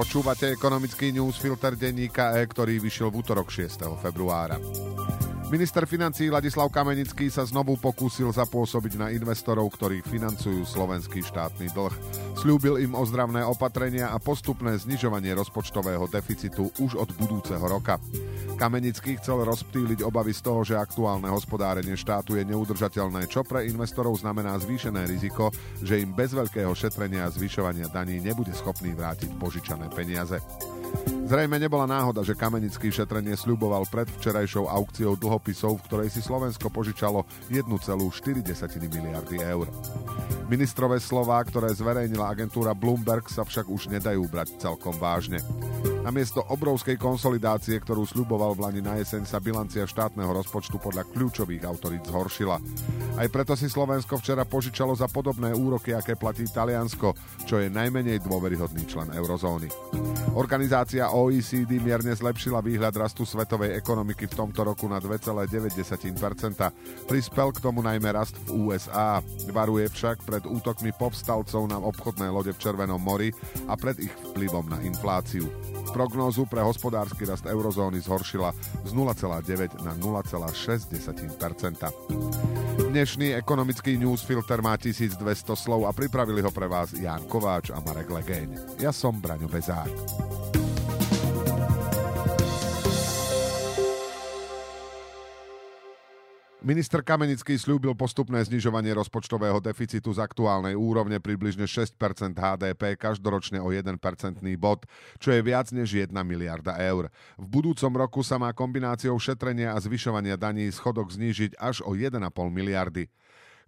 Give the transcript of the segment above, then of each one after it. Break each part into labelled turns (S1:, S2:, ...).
S1: Počúvate ekonomický newsfilter denníka E, ktorý vyšiel v útorok 6. februára. Minister financí Ladislav Kamenický sa znovu pokúsil zapôsobiť na investorov, ktorí financujú slovenský štátny dlh. Sľúbil im ozdravné opatrenia a postupné znižovanie rozpočtového deficitu už od budúceho roka. Kamenický chcel rozptýliť obavy z toho, že aktuálne hospodárenie štátu je neudržateľné, čo pre investorov znamená zvýšené riziko, že im bez veľkého šetrenia a zvyšovania daní nebude schopný vrátiť požičané peniaze. Zrejme nebola náhoda, že Kamenický šetrenie sľuboval pred včerajšou aukciou dlhopisov, v ktorej si Slovensko požičalo 1,4 miliardy eur. Ministrové slová, ktoré zverejnila agentúra Bloomberg, sa však už nedajú brať celkom vážne. Namiesto obrovskej konsolidácie, ktorú sľuboval v Lani na jeseň, sa bilancia štátneho rozpočtu podľa kľúčových autorít zhoršila. Aj preto si Slovensko včera požičalo za podobné úroky, aké platí Taliansko, čo je najmenej dôveryhodný člen eurozóny. Organizácia OECD mierne zlepšila výhľad rastu svetovej ekonomiky v tomto roku na 2,9%. Prispel k tomu najmä rast v USA. Varuje však pred útokmi povstalcov na obchodné lode v Červenom mori a pred ich vplyvom na infláciu. Prognózu pre hospodársky rast eurozóny zhoršila z 0,9 na 0,6 Dnešný ekonomický newsfilter má 1200 slov a pripravili ho pre vás Ján Kováč a Marek Legeň. Ja som Braňo Bezák. Minister Kamenický slúbil postupné znižovanie rozpočtového deficitu z aktuálnej úrovne približne 6% HDP každoročne o 1 bod, čo je viac než 1 miliarda eur. V budúcom roku sa má kombináciou šetrenia a zvyšovania daní schodok znížiť až o 1,5 miliardy.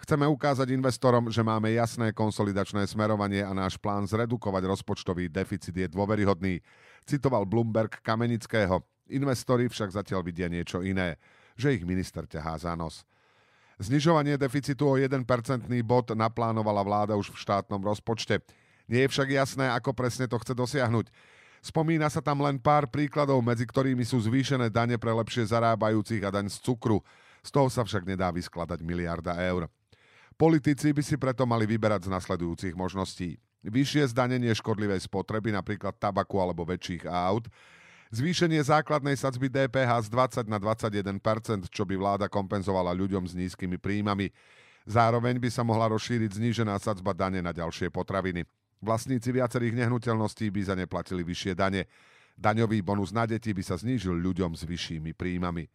S1: Chceme ukázať investorom, že máme jasné konsolidačné smerovanie a náš plán zredukovať rozpočtový deficit je dôveryhodný, citoval Bloomberg Kamenického. Investori však zatiaľ vidia niečo iné že ich minister ťahá za nos. Znižovanie deficitu o 1% bod naplánovala vláda už v štátnom rozpočte. Nie je však jasné, ako presne to chce dosiahnuť. Spomína sa tam len pár príkladov, medzi ktorými sú zvýšené dane pre lepšie zarábajúcich a daň z cukru. Z toho sa však nedá vyskladať miliarda eur. Politici by si preto mali vyberať z nasledujúcich možností. Vyššie zdanenie škodlivej spotreby, napríklad tabaku alebo väčších aut, Zvýšenie základnej sadzby DPH z 20 na 21% čo by vláda kompenzovala ľuďom s nízkymi príjmami. Zároveň by sa mohla rozšíriť znížená sadzba dane na ďalšie potraviny. Vlastníci viacerých nehnuteľností by za ne platili vyššie dane. Daňový bonus na deti by sa znížil ľuďom s vyššími príjmami.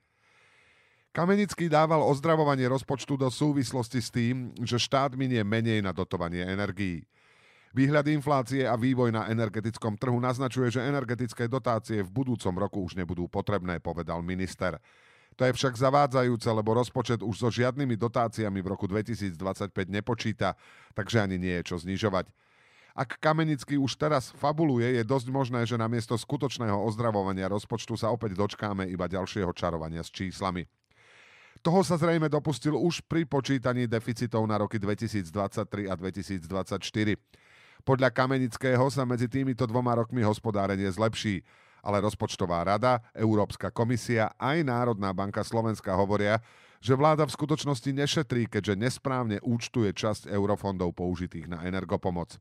S1: Kamenický dával ozdravovanie rozpočtu do súvislosti s tým, že štát minie menej na dotovanie energií. Výhľad inflácie a vývoj na energetickom trhu naznačuje, že energetické dotácie v budúcom roku už nebudú potrebné, povedal minister. To je však zavádzajúce, lebo rozpočet už so žiadnymi dotáciami v roku 2025 nepočíta, takže ani nie je čo znižovať. Ak Kamenický už teraz fabuluje, je dosť možné, že namiesto skutočného ozdravovania rozpočtu sa opäť dočkáme iba ďalšieho čarovania s číslami. Toho sa zrejme dopustil už pri počítaní deficitov na roky 2023 a 2024. Podľa Kamenického sa medzi týmito dvoma rokmi hospodárenie zlepší, ale rozpočtová rada, Európska komisia aj Národná banka Slovenska hovoria, že vláda v skutočnosti nešetrí, keďže nesprávne účtuje časť eurofondov použitých na energopomoc.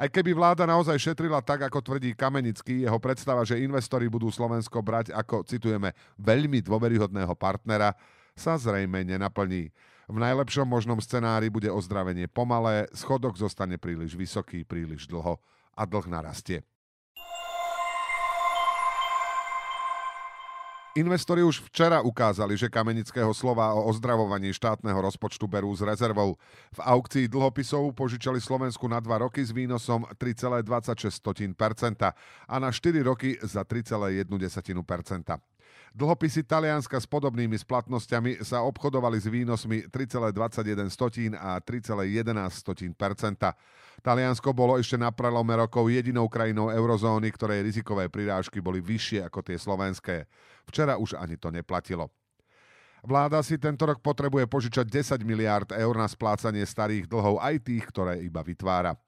S1: Aj keby vláda naozaj šetrila tak, ako tvrdí Kamenický, jeho predstava, že investori budú Slovensko brať ako, citujeme, veľmi dôveryhodného partnera, sa zrejme nenaplní. V najlepšom možnom scenári bude ozdravenie pomalé, schodok zostane príliš vysoký, príliš dlho a dlh narastie. Investori už včera ukázali, že Kamenického slova o ozdravovaní štátneho rozpočtu berú s rezervou. V aukcii dlhopisov požičali Slovensku na 2 roky s výnosom 3,26% a na 4 roky za 3,1%. Dlhopisy Talianska s podobnými splatnosťami sa obchodovali s výnosmi 3,21 a 3,11 Taliansko bolo ešte na prelome rokov jedinou krajinou eurozóny, ktorej rizikové prirážky boli vyššie ako tie slovenské. Včera už ani to neplatilo. Vláda si tento rok potrebuje požičať 10 miliárd eur na splácanie starých dlhov aj tých, ktoré iba vytvára.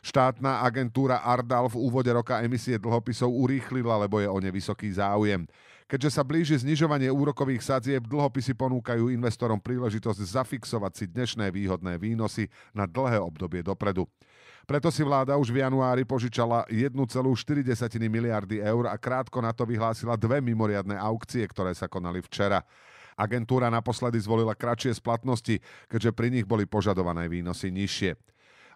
S1: Štátna agentúra Ardal v úvode roka emisie dlhopisov urýchlila, lebo je o ne vysoký záujem. Keďže sa blíži znižovanie úrokových sadzieb, dlhopisy ponúkajú investorom príležitosť zafixovať si dnešné výhodné výnosy na dlhé obdobie dopredu. Preto si vláda už v januári požičala 1,4 miliardy eur a krátko na to vyhlásila dve mimoriadne aukcie, ktoré sa konali včera. Agentúra naposledy zvolila kratšie splatnosti, keďže pri nich boli požadované výnosy nižšie.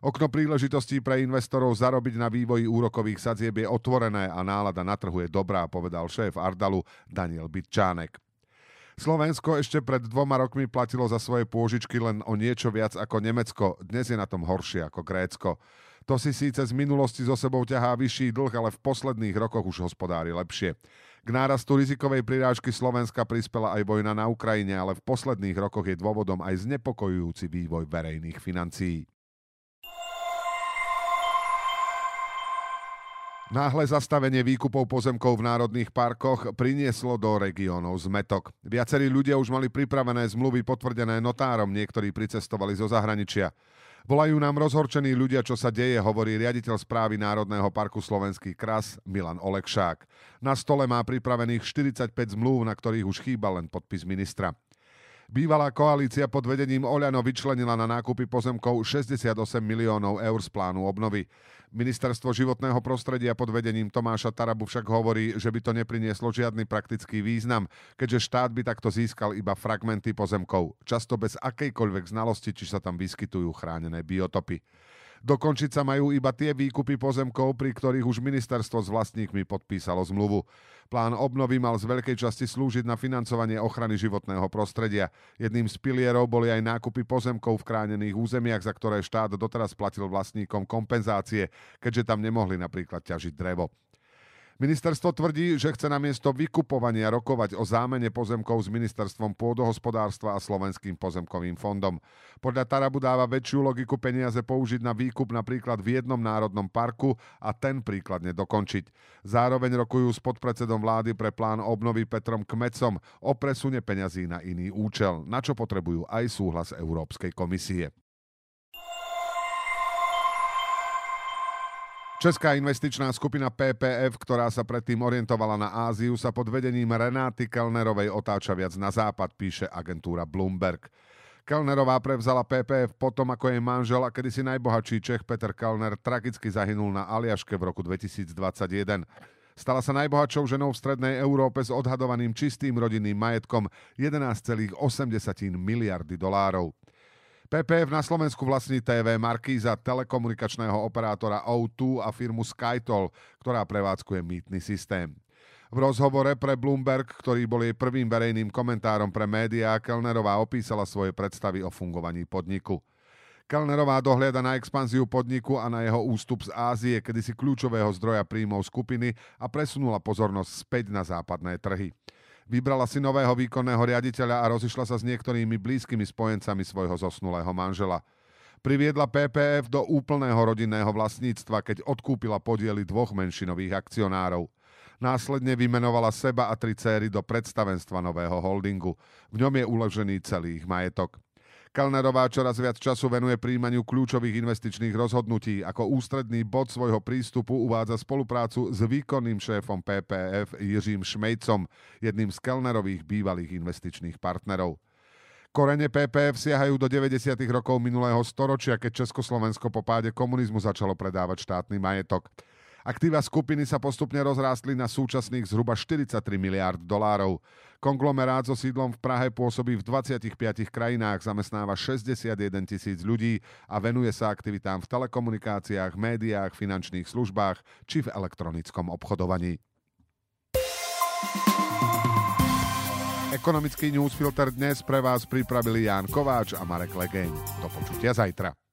S1: Okno príležitostí pre investorov zarobiť na vývoji úrokových sadzieb je otvorené a nálada na trhu je dobrá, povedal šéf Ardalu Daniel Bytčánek. Slovensko ešte pred dvoma rokmi platilo za svoje pôžičky len o niečo viac ako Nemecko, dnes je na tom horšie ako Grécko. To si síce z minulosti zo sebou ťahá vyšší dlh, ale v posledných rokoch už hospodári lepšie. K nárastu rizikovej prirážky Slovenska prispela aj vojna na Ukrajine, ale v posledných rokoch je dôvodom aj znepokojujúci vývoj verejných financií. Náhle zastavenie výkupov pozemkov v národných parkoch prinieslo do regiónov zmetok. Viacerí ľudia už mali pripravené zmluvy potvrdené notárom, niektorí pricestovali zo zahraničia. Volajú nám rozhorčení ľudia, čo sa deje, hovorí riaditeľ správy Národného parku Slovenský kras Milan Olekšák. Na stole má pripravených 45 zmluv, na ktorých už chýba len podpis ministra. Bývalá koalícia pod vedením Oľano vyčlenila na nákupy pozemkov 68 miliónov eur z plánu obnovy. Ministerstvo životného prostredia pod vedením Tomáša Tarabu však hovorí, že by to neprinieslo žiadny praktický význam, keďže štát by takto získal iba fragmenty pozemkov, často bez akejkoľvek znalosti, či sa tam vyskytujú chránené biotopy. Dokončiť sa majú iba tie výkupy pozemkov, pri ktorých už ministerstvo s vlastníkmi podpísalo zmluvu. Plán obnovy mal z veľkej časti slúžiť na financovanie ochrany životného prostredia. Jedným z pilierov boli aj nákupy pozemkov v chránených územiach, za ktoré štát doteraz platil vlastníkom kompenzácie, keďže tam nemohli napríklad ťažiť drevo. Ministerstvo tvrdí, že chce namiesto vykupovania rokovať o zámene pozemkov s ministerstvom pôdohospodárstva a Slovenským pozemkovým fondom. Podľa Tarabu dáva väčšiu logiku peniaze použiť na výkup napríklad v jednom národnom parku a ten príkladne dokončiť. Zároveň rokujú s podpredsedom vlády pre plán obnovy Petrom Kmecom o presune peňazí na iný účel, na čo potrebujú aj súhlas Európskej komisie. Česká investičná skupina PPF, ktorá sa predtým orientovala na Áziu, sa pod vedením Renáty Kellnerovej otáča viac na západ, píše agentúra Bloomberg. Kellnerová prevzala PPF potom, ako jej manžel a kedysi najbohatší Čech Peter Kellner tragicky zahynul na Aliaške v roku 2021. Stala sa najbohatšou ženou v strednej Európe s odhadovaným čistým rodinným majetkom 11,8 miliardy dolárov. PPF na Slovensku vlastní TV Markíza, telekomunikačného operátora O2 a firmu Skytol, ktorá prevádzkuje mýtny systém. V rozhovore pre Bloomberg, ktorý bol jej prvým verejným komentárom pre médiá, Kellnerová opísala svoje predstavy o fungovaní podniku. Kellnerová dohliada na expanziu podniku a na jeho ústup z Ázie, kedysi kľúčového zdroja príjmov skupiny a presunula pozornosť späť na západné trhy. Vybrala si nového výkonného riaditeľa a rozišla sa s niektorými blízkymi spojencami svojho zosnulého manžela. Priviedla PPF do úplného rodinného vlastníctva, keď odkúpila podiely dvoch menšinových akcionárov. Následne vymenovala seba a tri céry do predstavenstva nového holdingu. V ňom je uložený celý ich majetok. Kalnerová čoraz viac času venuje príjmaniu kľúčových investičných rozhodnutí. Ako ústredný bod svojho prístupu uvádza spoluprácu s výkonným šéfom PPF Jiřím Šmejcom, jedným z Kellnerových bývalých investičných partnerov. Korene PPF siahajú do 90. rokov minulého storočia, keď Československo po páde komunizmu začalo predávať štátny majetok. Aktíva skupiny sa postupne rozrástli na súčasných zhruba 43 miliárd dolárov. Konglomerát so sídlom v Prahe pôsobí v 25 krajinách, zamestnáva 61 tisíc ľudí a venuje sa aktivitám v telekomunikáciách, médiách, finančných službách či v elektronickom obchodovaní. Ekonomický newsfilter dnes pre vás pripravili Ján Kováč a Marek Legeň. Do počutia zajtra.